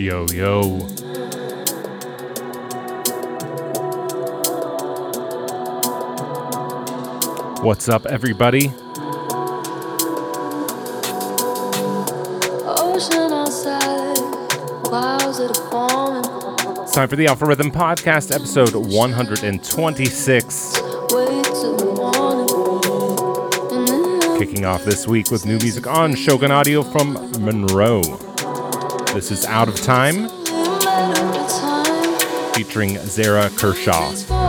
Yo, yo. What's up, everybody? It's time for the Alpha Rhythm Podcast, episode 126. Kicking off this week with new music on Shogun Audio from Monroe. This is Out of Time featuring Zara Kershaw.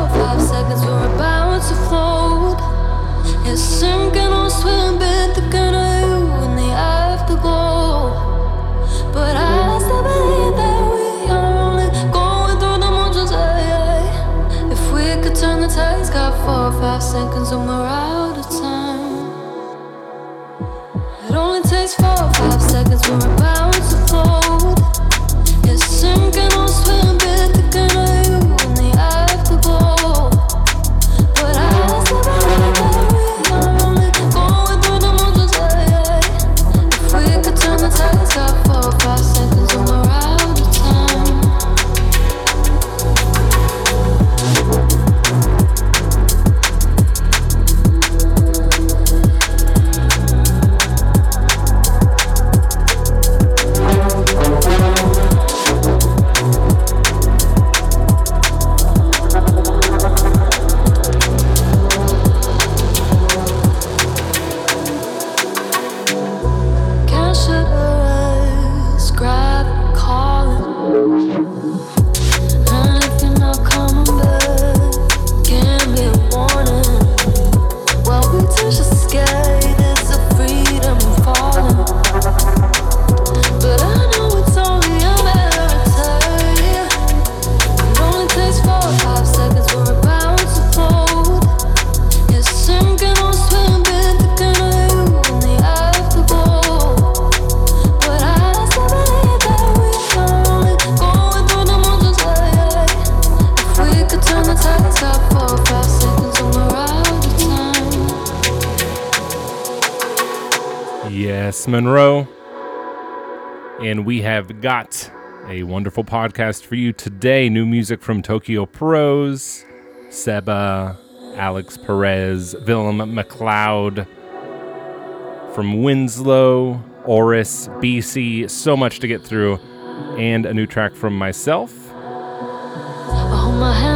Monroe. And we have got a wonderful podcast for you today. New music from Tokyo Prose, Seba, Alex Perez, Willem McLeod, from Winslow, Oris, BCee. So much to get through. And a new track from myself. Oh my.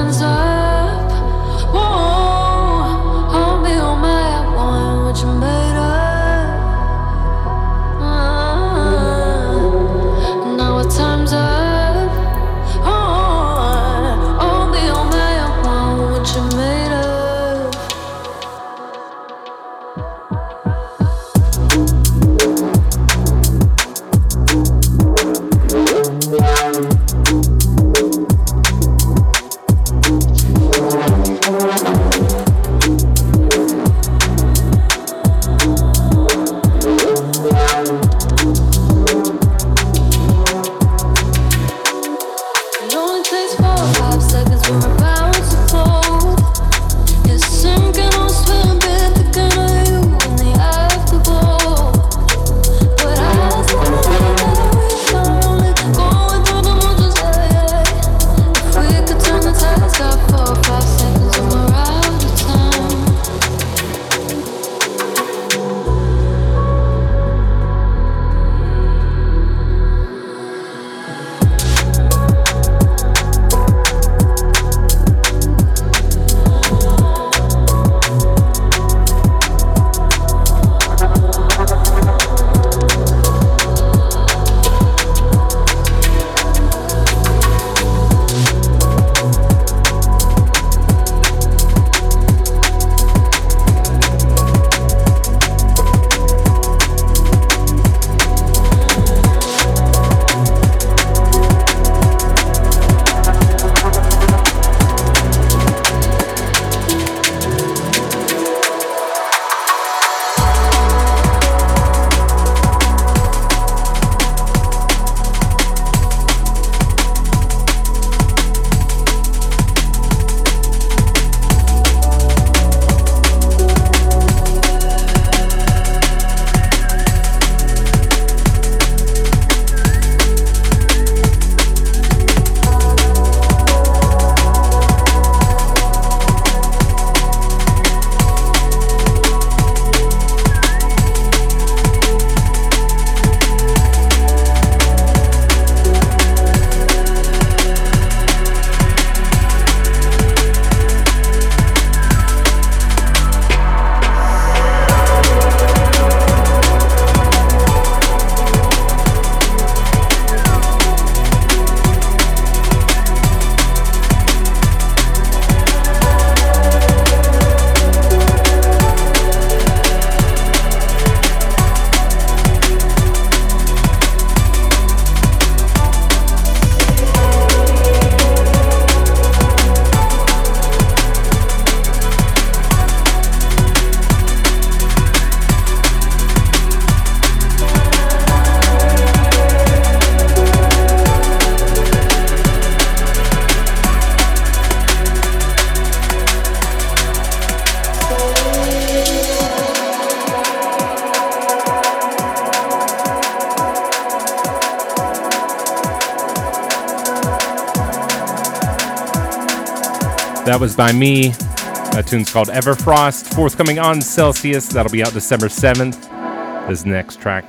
That was by me. That tune's called Everfrost, forthcoming on Celsius. That'll be out December 7th. This next track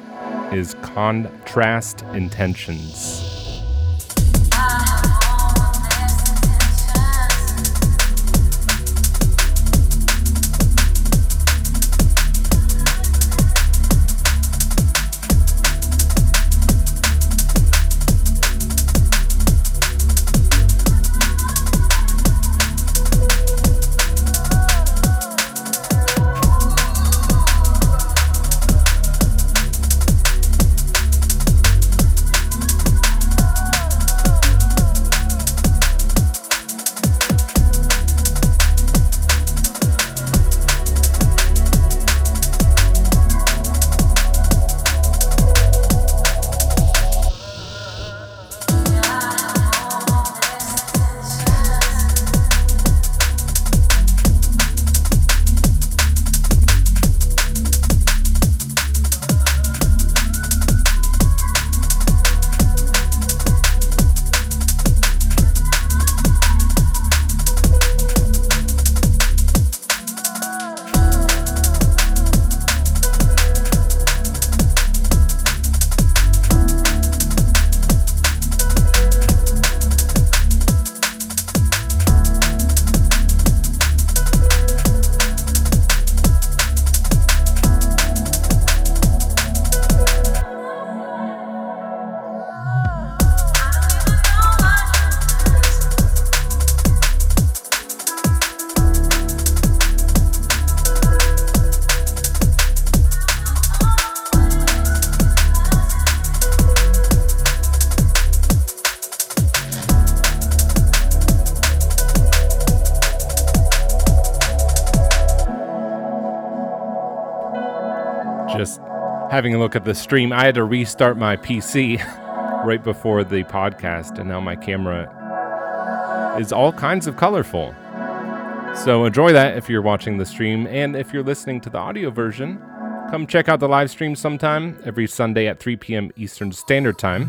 is Contrast Intentions. Having a look at the stream, I had to restart my PC right before the podcast, and now my camera is all kinds of colorful. So enjoy that if you're watching the stream, and if you're listening to the audio version, come check out the live stream sometime every Sunday at 3 p.m. Eastern Standard Time.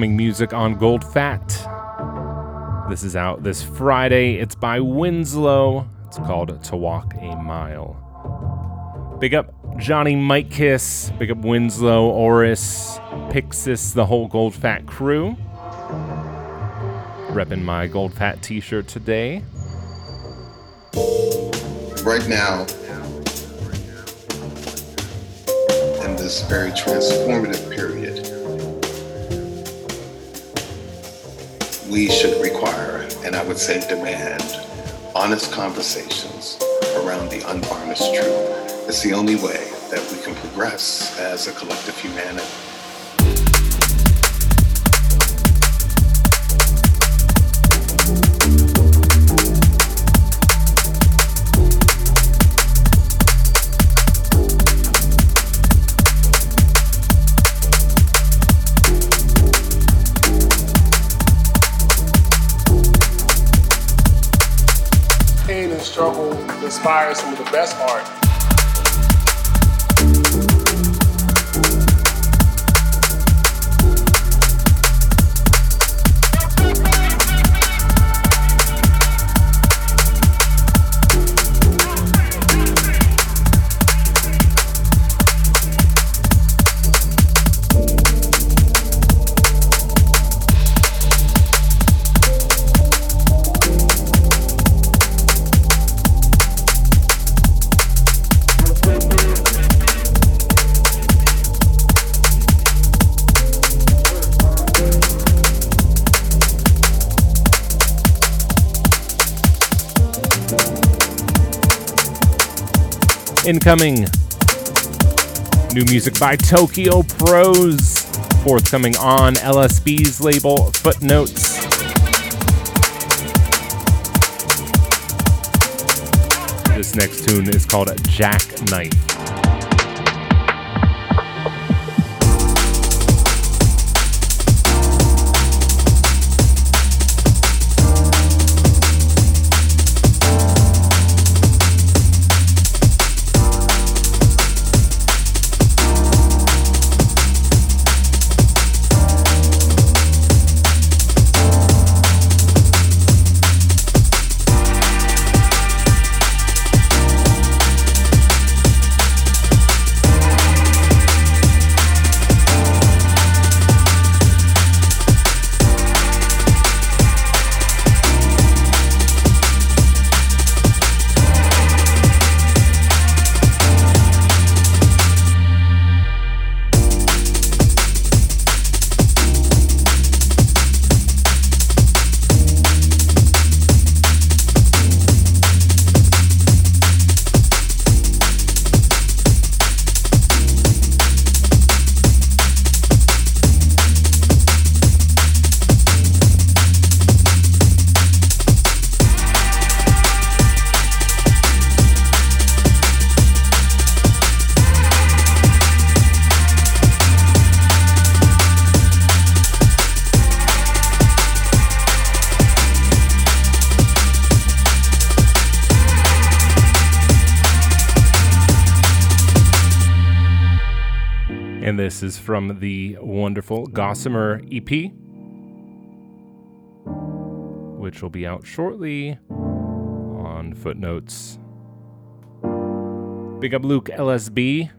Forthcoming music on Gold Fat. This is out this Friday. It's by Winslow. It's called To Walk a Mile. Big up Johnny Mike Kiss. Big up Winslow, Oris, Pixis, the whole Gold Fat crew. Repping my Gold Fat t shirt today. Right now, in this very transformative we should require, and I would say demand, honest conversations around the unvarnished truth. It's the only way that we can progress as a collective humanity. Inspires some of the best art. Incoming. New music by Tokyo Prose. Forthcoming on LSB's label Footnotes. This next tune is called Jackknife. This is from the wonderful Gossamer EP, which will be out shortly on Footnotes. Big up Luke LSB.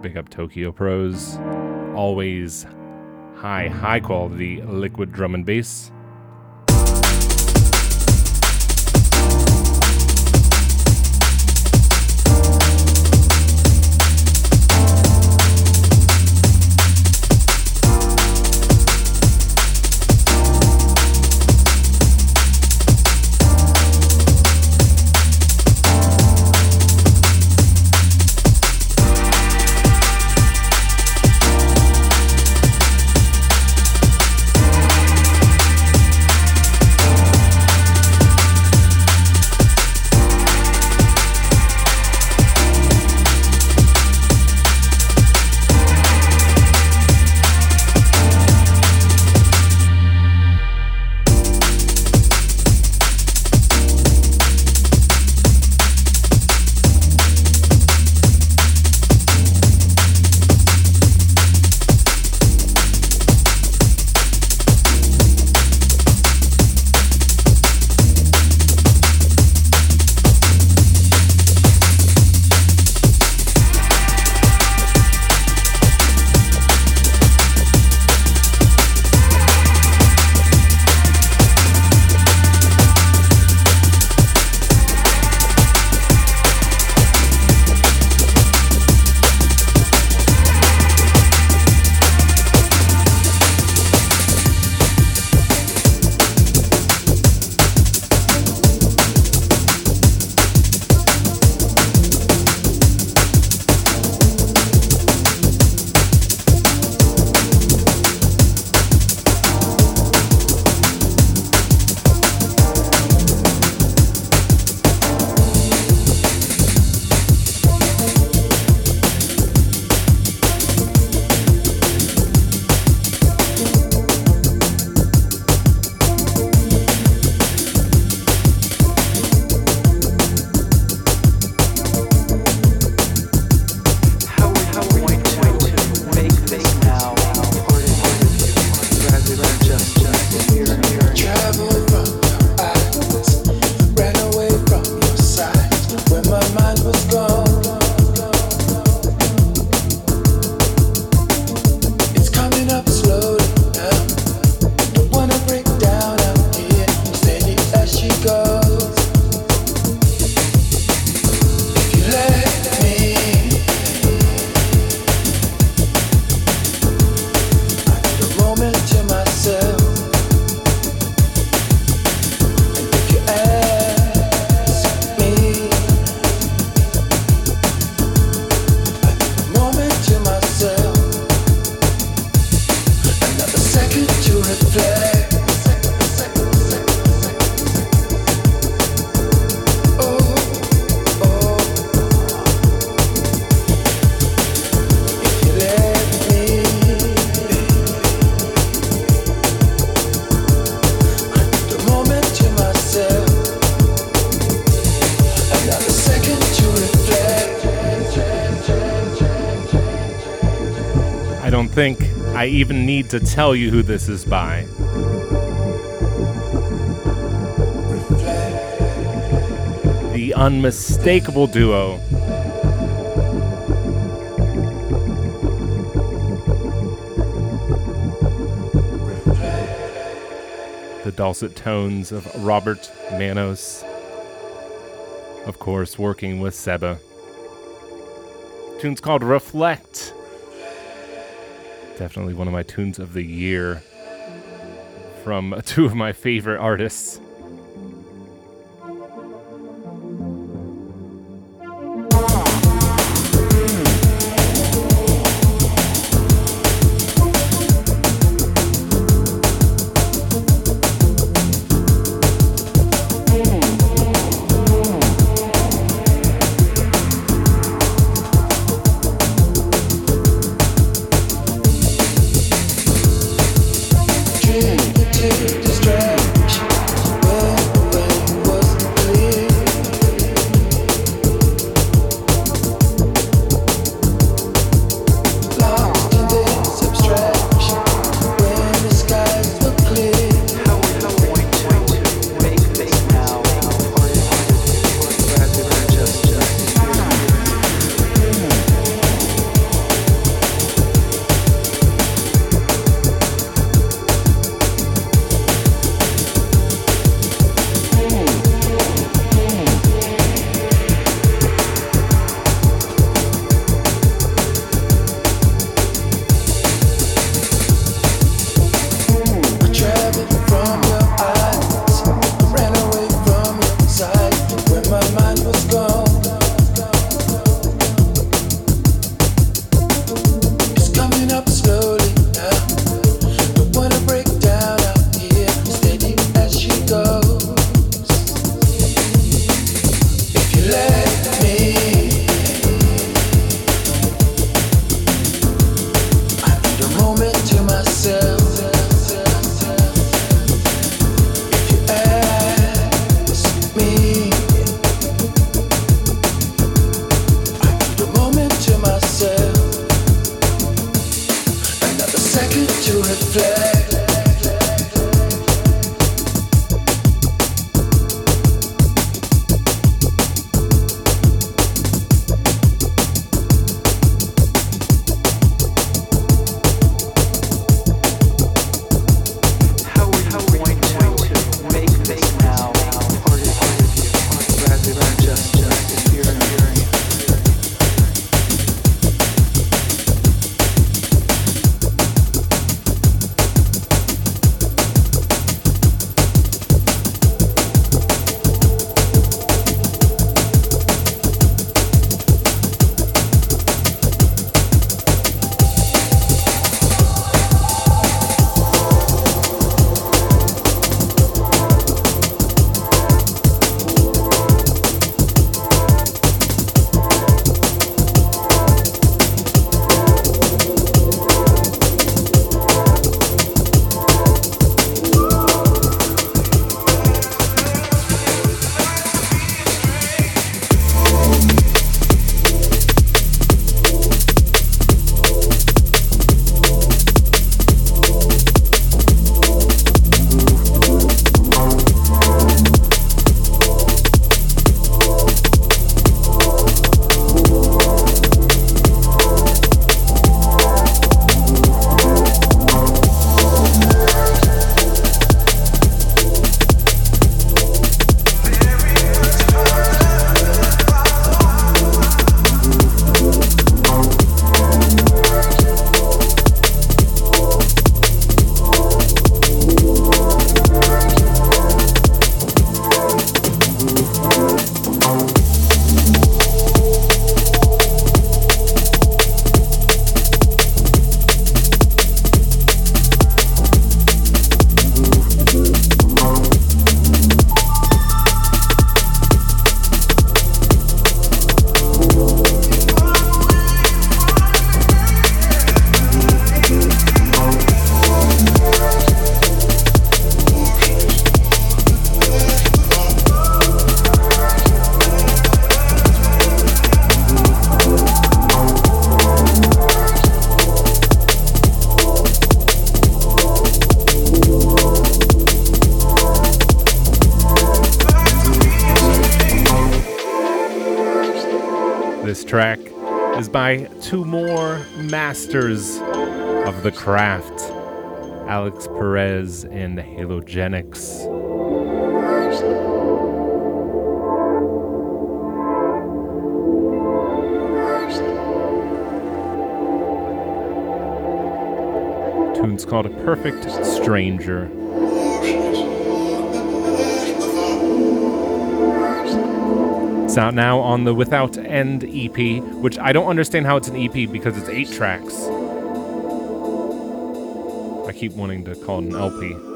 Big up Tokyo Prose. Always high, high quality liquid drum and bass. Even need to tell you who this is by. The unmistakable duo. The dulcet tones of Robert Manos. Of course, working with Seba. Tune's called Reflect. Definitely one of my tunes of the year from two of my favorite artists. Two more masters of the craft Alex Perez and Halogenix. Tune's called A Perfect Stranger. It's out now on the Without End EP, which I don't understand how it's an EP because it's eight tracks. I keep wanting to call it an LP.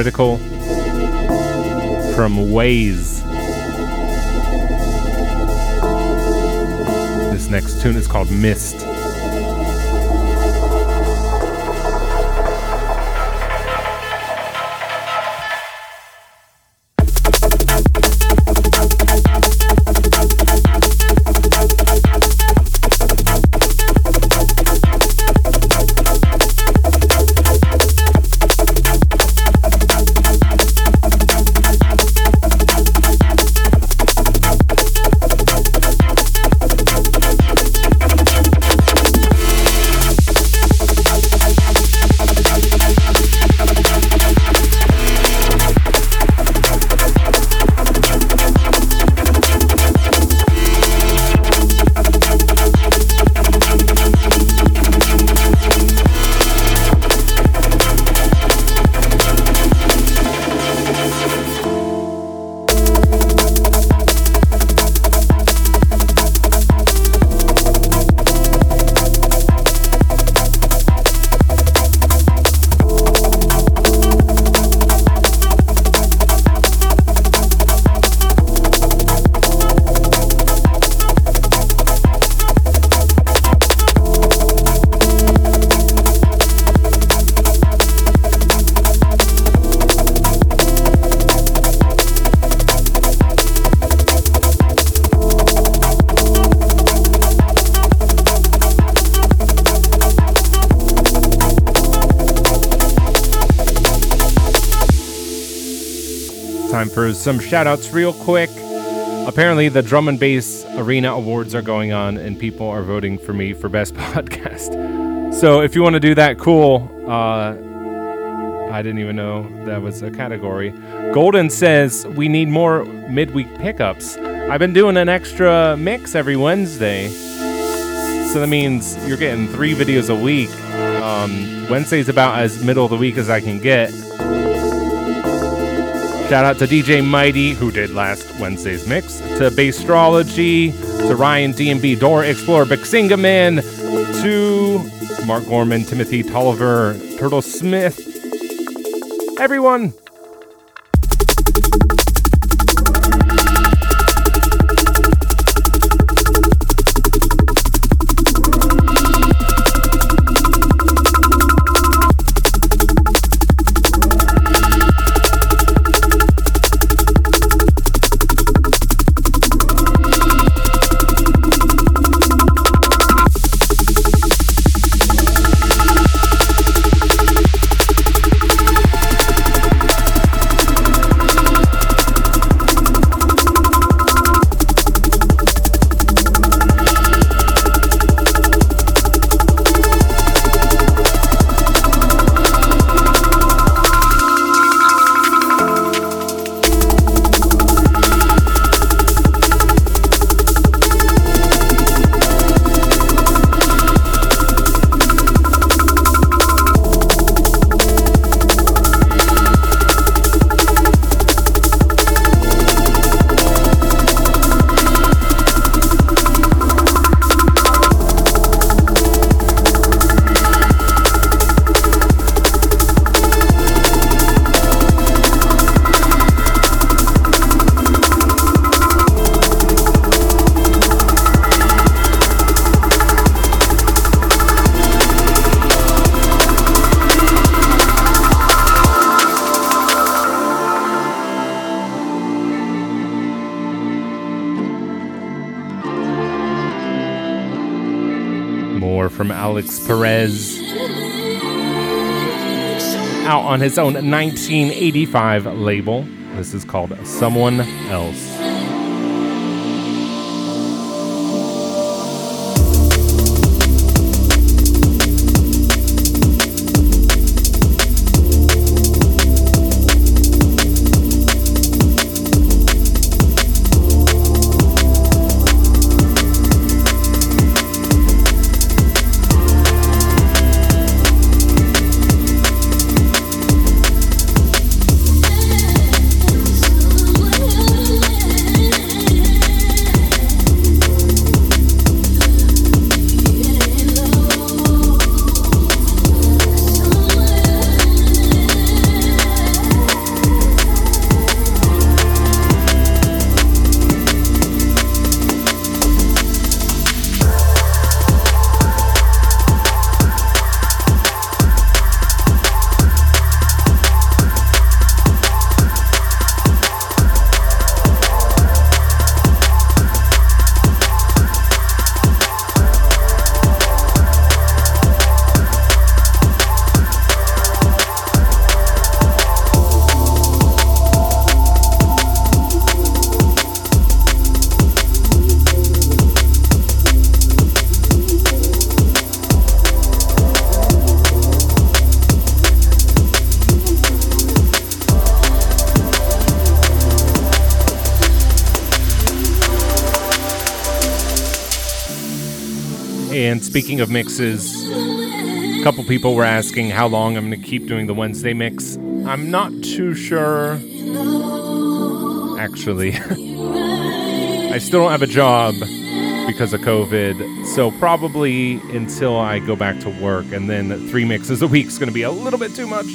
Critical for some shout outs real quick. Apparently, the Drum and Bass Arena Awards are going on, and people are voting for me for Best Podcast. So, if you want to do that, cool. Uh, I didn't even know that was a category. Golden says we need more midweek pickups. I've been doing an extra mix every Wednesday. So that means you're getting three videos a week. Um, Wednesday's about as middle of the week as I can get. Shout out to DJ Mighty, who did last Wednesday's mix, to Bastrology, to Ryan DMB, Dora Explorer, Bixinga Man, to Mark Gorman, Timothy Tolliver, Turtle Smith, everyone. On his own 1985 label. This is called Someone Else. Speaking of mixes, a couple people were asking how long I'm going to keep doing the Wednesday mix. I'm not too sure. Actually, I still don't have a job because of COVID, so probably until I go back to work, and then three mixes a week is going to be a little bit too much.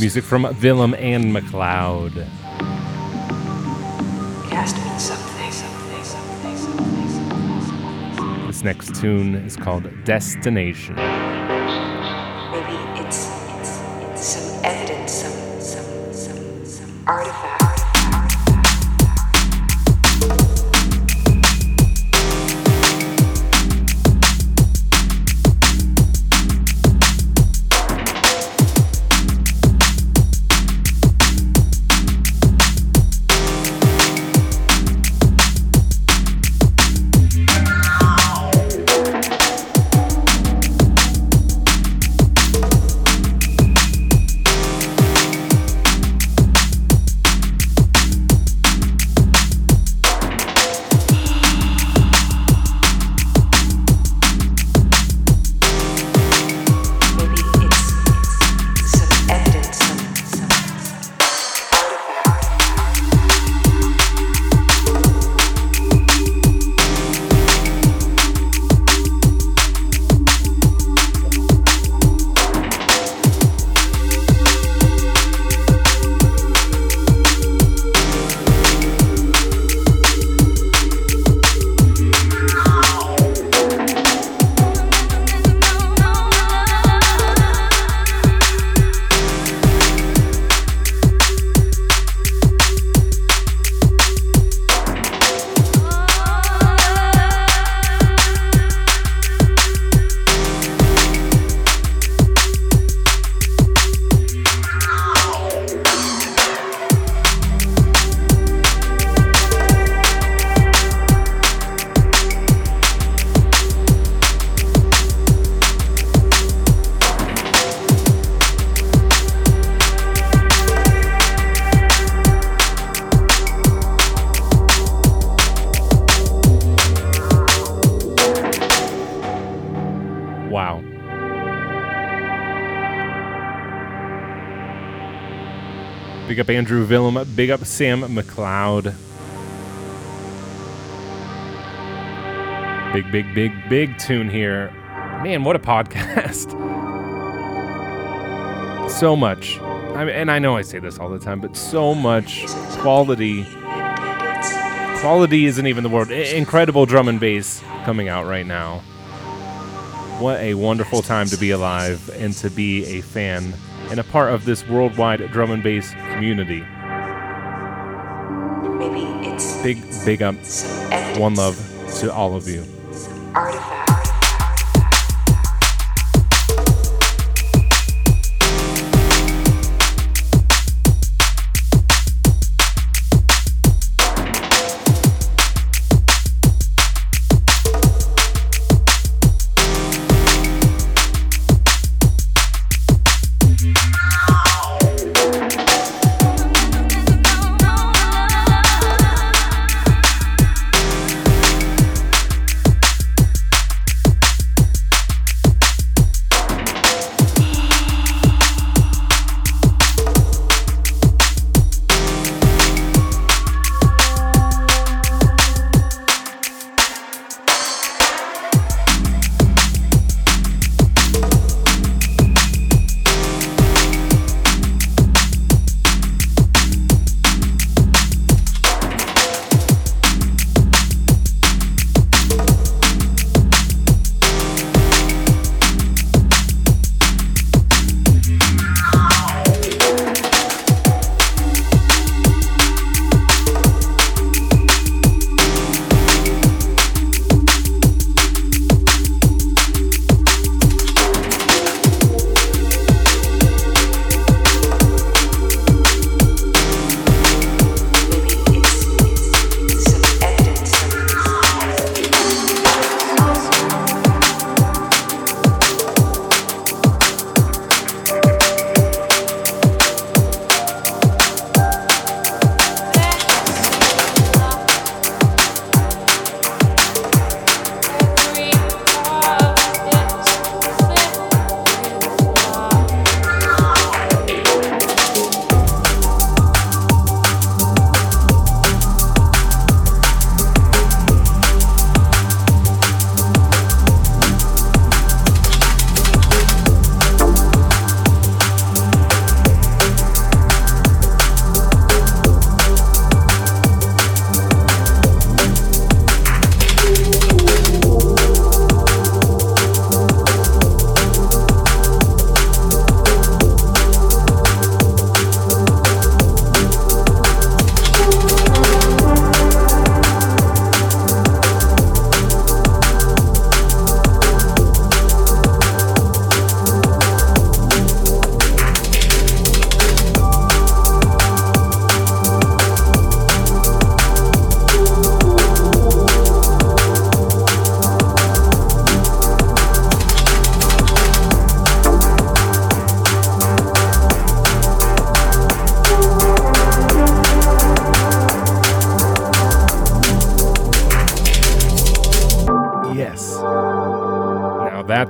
Music from Willem and McLeod. This next tune is called Destination. Up Andrew Willem. Big up Sam McLeod. Big, big, big, big tune here. Man, what a podcast. so much. I mean, and I know I say this all the time, but so much quality. Quality isn't even the word. Incredible drum and bass coming out right now. What a wonderful time to be alive and to be a fan and a part of this worldwide drum and bass community. Maybe it's Big, big up. One love to all of you. Artifact.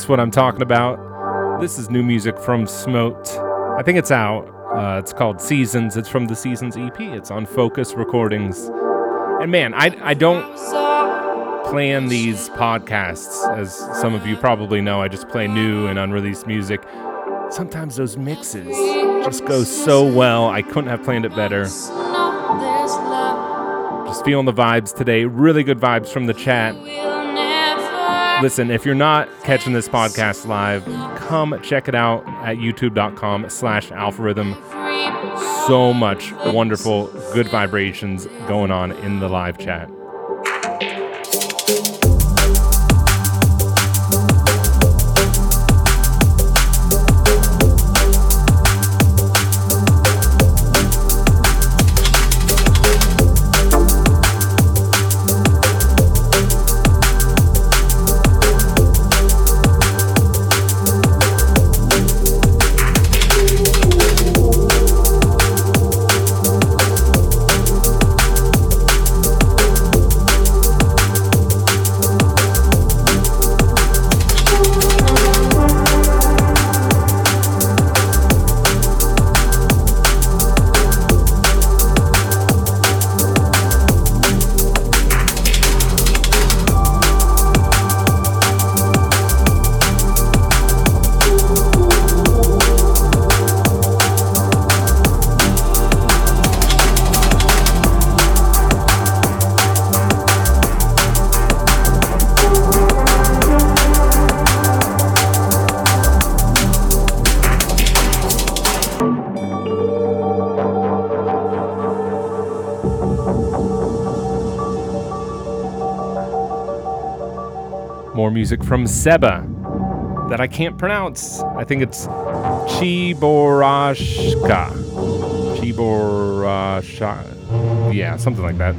What I'm talking about. This is new music from Smote. I think it's out. Uh, it's called Seasons. It's from the Seasons EP. It's on Fokuz Recordings. And man, I, I don't plan these podcasts, as some of you probably know. I just play new and unreleased music. Sometimes those mixes just go so well. I couldn't have planned it better. Just feeling the vibes today. Really good vibes from the chat. Listen, if you're not catching this podcast live, come check it out at youtube.com slash alpharhythm. So much wonderful, good vibrations going on in the live chat. More music from Seba that I can't pronounce. I think it's Chiborashka. Chiborashka. Yeah, something like that.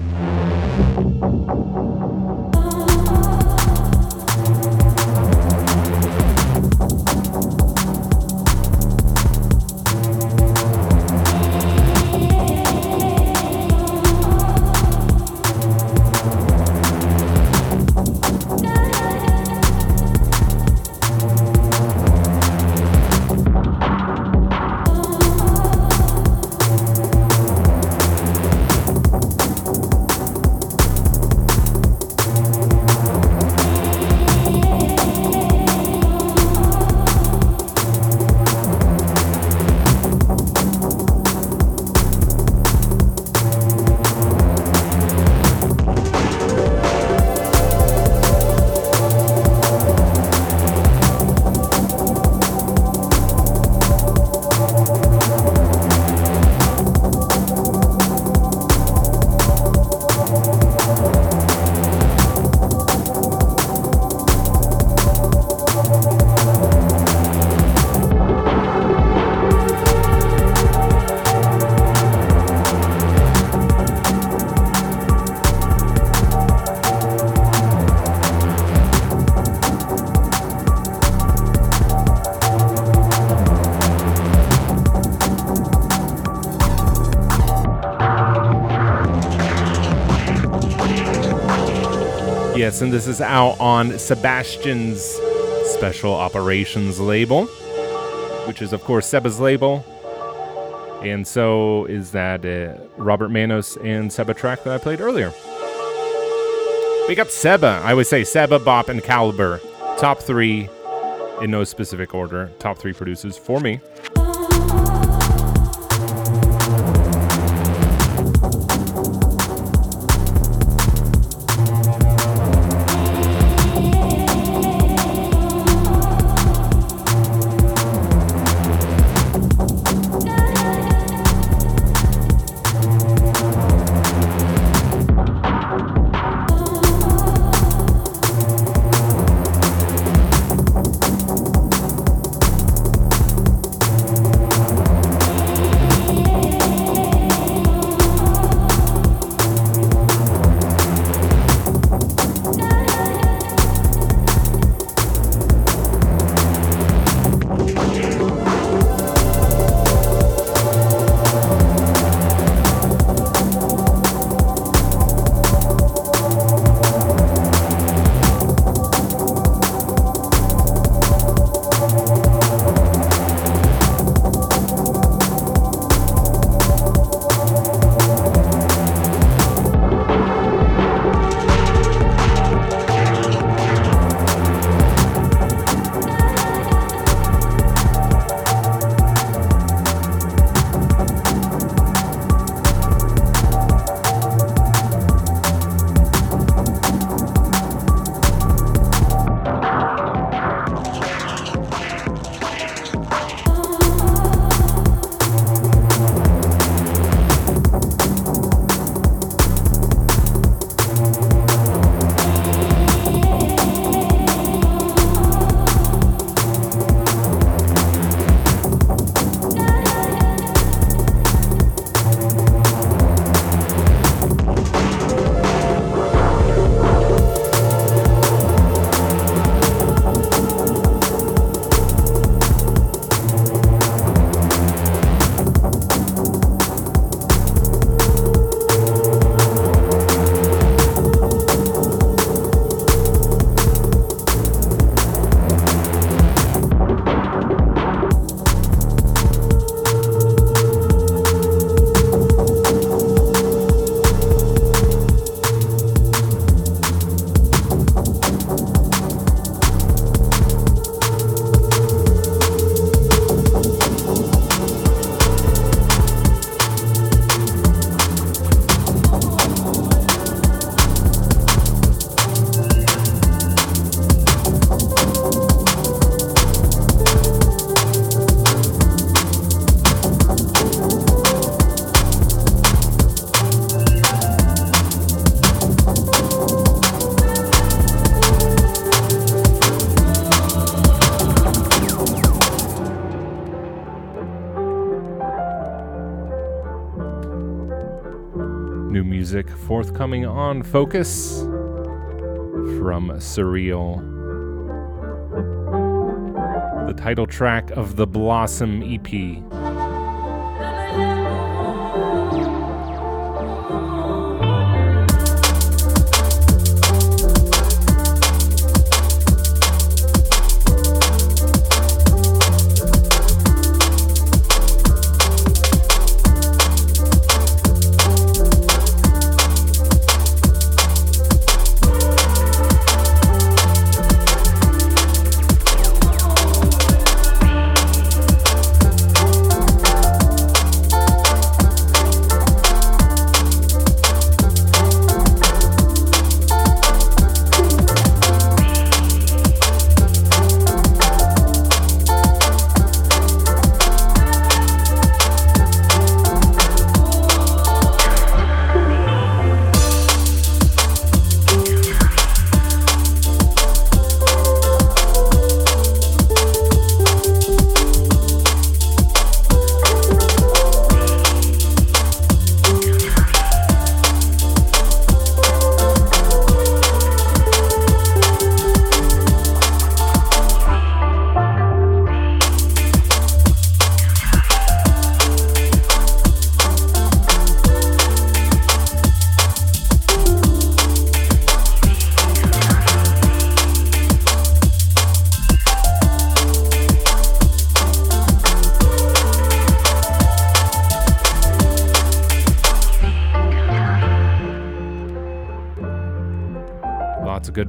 And this is out on Sebastian's Special Operations label, which is, of course, Seba's label. And so is that uh, Robert Manos and Seba track that I played earlier. We got Seba. I would say Seba, Bop, and Calibre. Top three in no specific order. Top three producers for me. Forthcoming on Fokuz from Surreal. The title track of the Blossom EP.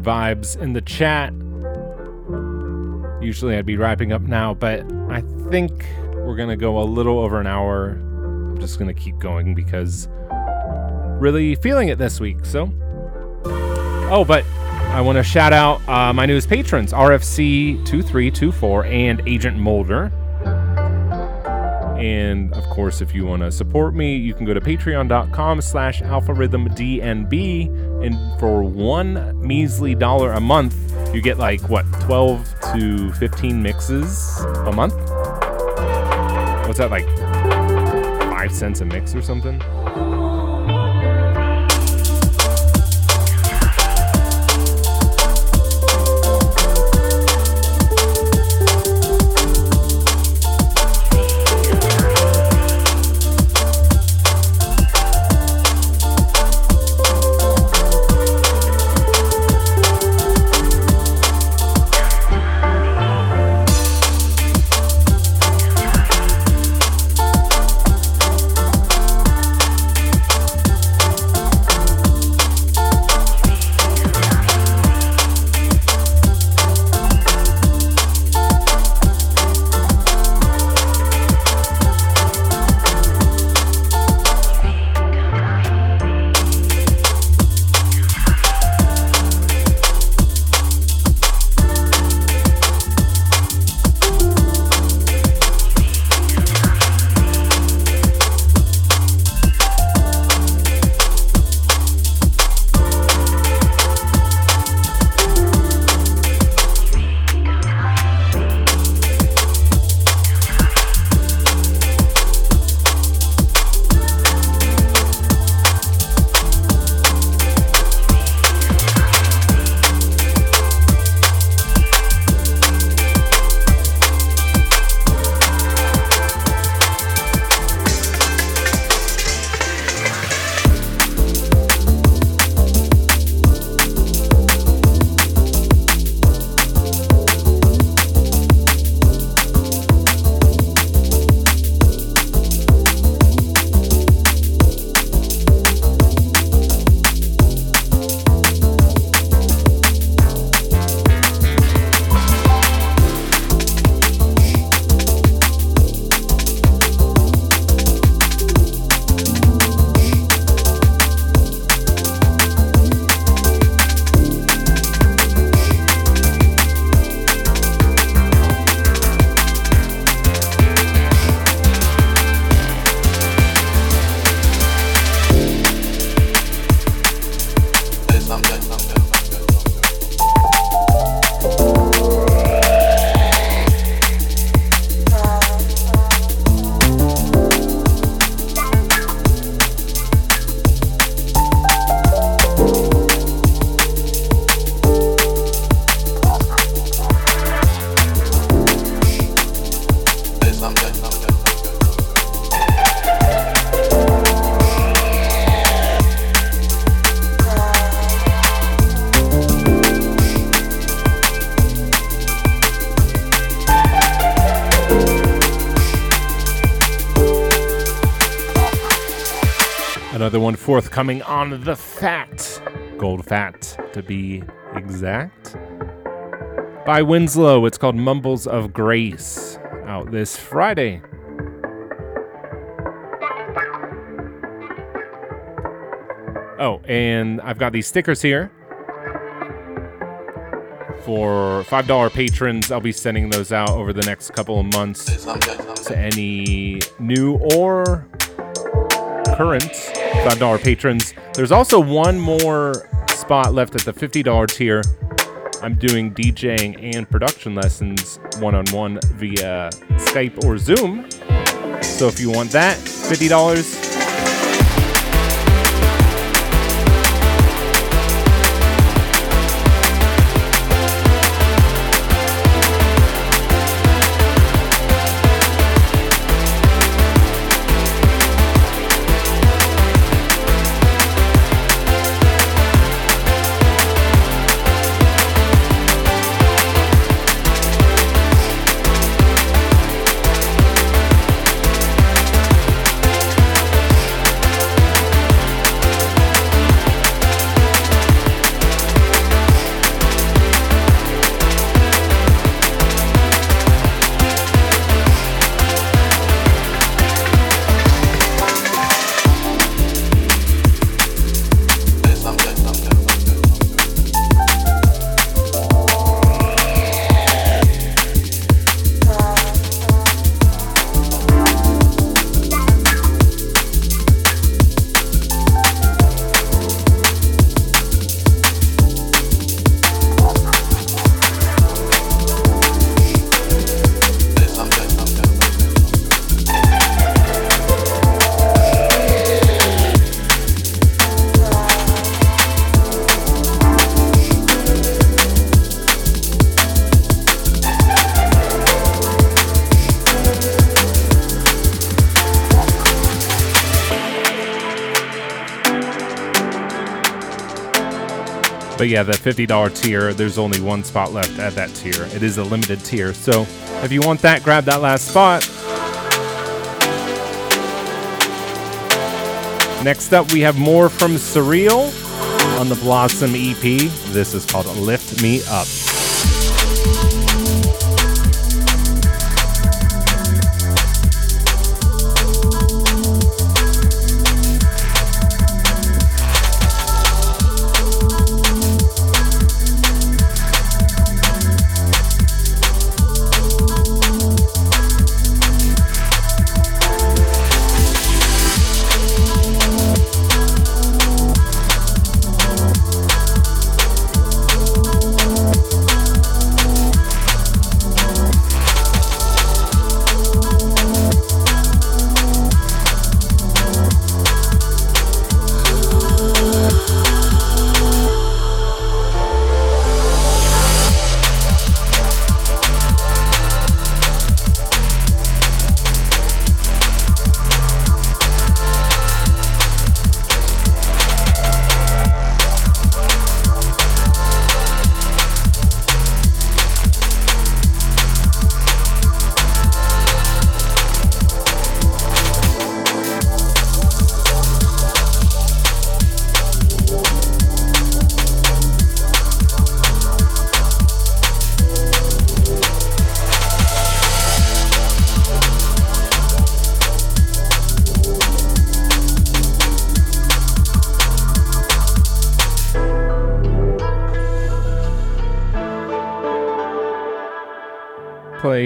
Good vibes in the chat. Usually I'd be wrapping up now, but I think we're going to go a little over an hour. I'm just going to keep going because really feeling it this week. So, oh, but I want to shout out uh, my newest patrons RFC2324 and Agent Molder. And of course, if you want to support me, you can go to patreon.com slash alpharhythmdnb. And for one measly dollar a month, you get like, what, 12 to 15 mixes a month? What's that, like five cents a mix or something? Another one forthcoming on the Fat, Gold Fat to be exact. By Winslow, it's called Mumbles of Grace, out this Friday. Oh, and I've got these stickers here for $5 patrons. I'll be sending those out over the next couple of months to any new or current $5 patrons. There's also one more spot left at the $50 tier. I'm doing DJing and production lessons one on one via Skype or Zoom. So if you want that, $50. But yeah, the $50 tier, there's only one spot left at that tier. It is a limited tier. So if you want that, grab that last spot. Next up, we have more from Surreal on the Blossom EP. This is called Lift Me Up.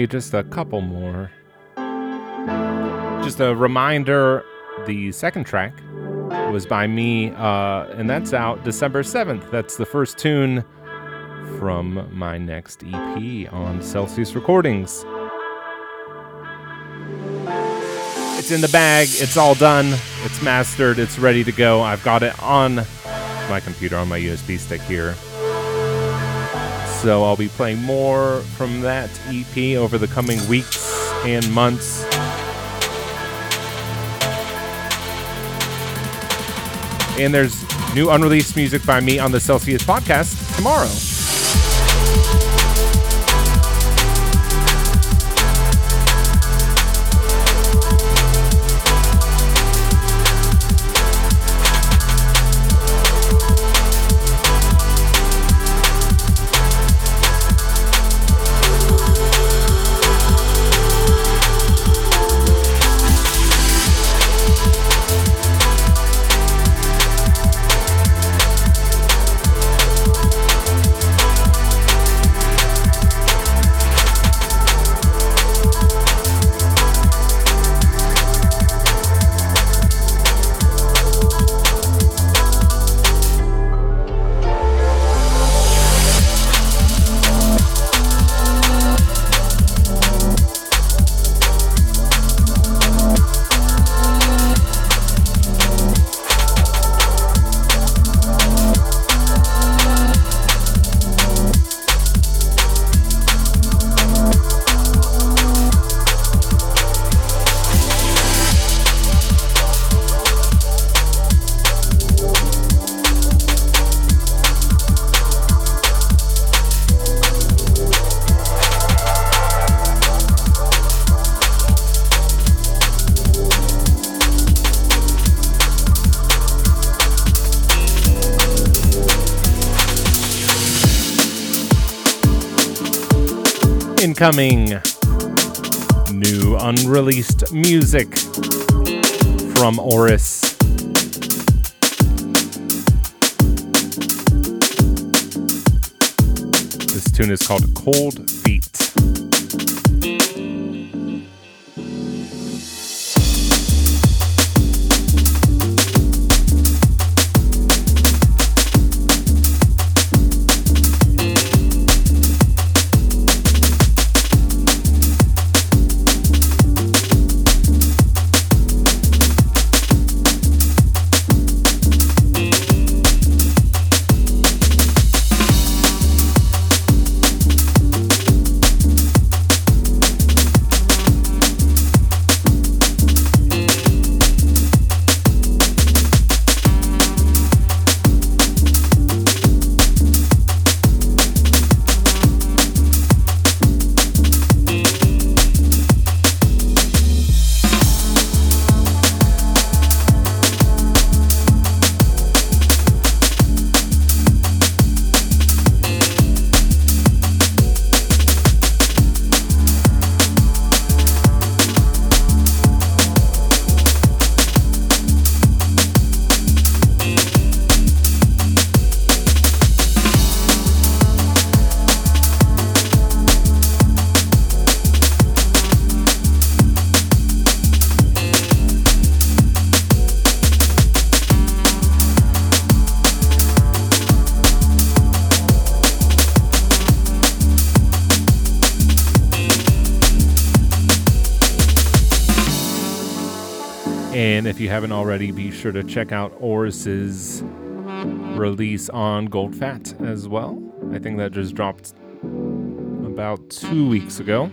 Play just a couple more. Just a reminder the second track was by me, uh, and that's out December 7th. That's the first tune from my next EP on Celsius Recordings. It's in the bag, it's all done, it's mastered, it's ready to go. I've got it on my computer on my USB stick here. So I'll be playing more from that EP over the coming weeks and months. And there's new unreleased music by me on the Celsius podcast tomorrow. Incoming new unreleased music from Oris. This tune is called Cold you haven't already, be sure to check out Oris's release on Gold Fat as well. I think that just dropped about two weeks ago.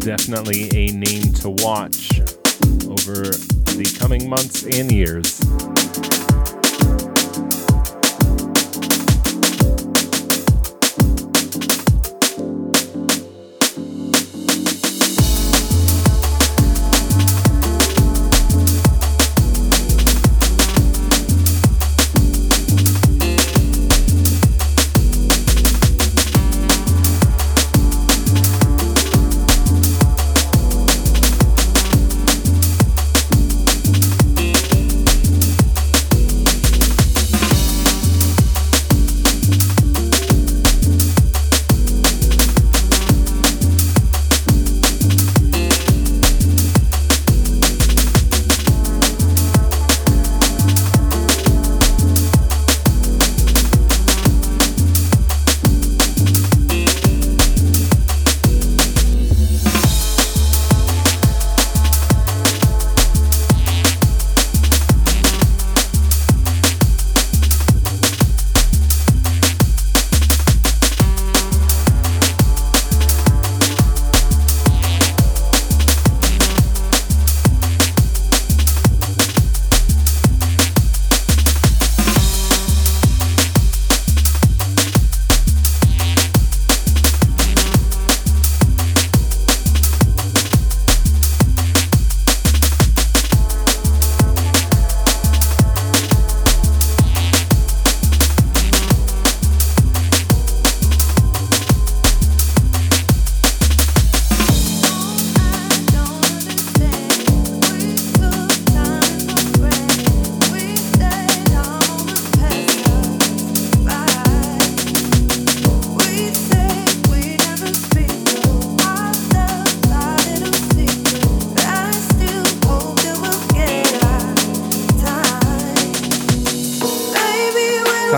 Definitely a name to watch over the coming months and years.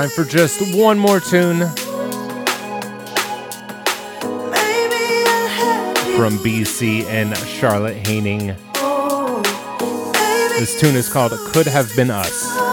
Time for just one more tune from BCee and Charlotte Haining. This tune is called Could Have Been Us.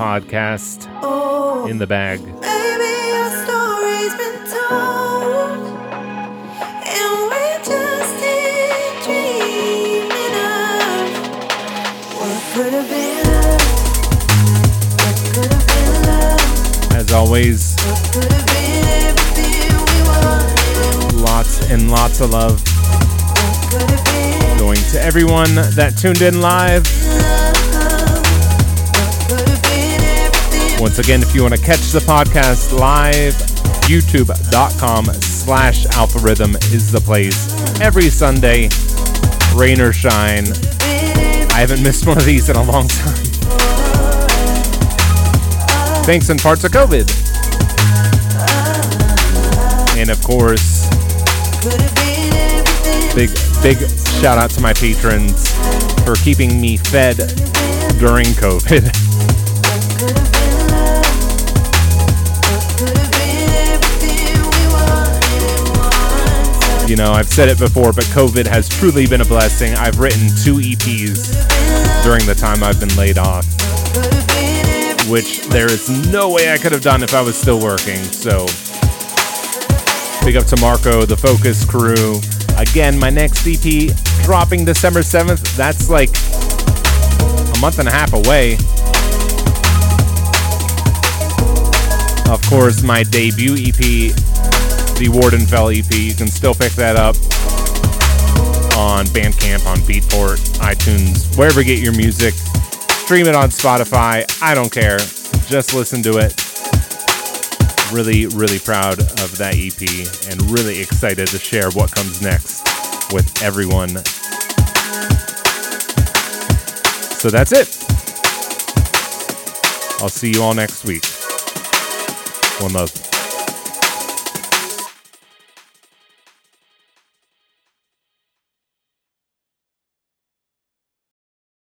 Podcast in the bag. As always, lots and lots of love going to everyone that tuned in live. Once again, if you want to catch the podcast live, youtube.com slash alpha rhythm is the place. Every Sunday, rain or shine. I haven't missed one of these in a long time. Thanks in parts of COVID. And of course, big, big shout out to my patrons for keeping me fed during COVID. You know, I've said it before, but COVID has truly been a blessing. I've written two EPs during the time I've been laid off, which there is no way I could have done if I was still working. So, big up to Marco, the Fokuz crew. Again, my next EP dropping December 7th. That's like a month and a half away. Of course, my debut EP the Wardenfell EP. You can still pick that up on Bandcamp, on Beatport, iTunes, wherever you get your music. Stream it on Spotify. I don't care. Just listen to it. Really, really proud of that EP and really excited to share what comes next with everyone. So that's it. I'll see you all next week. One love.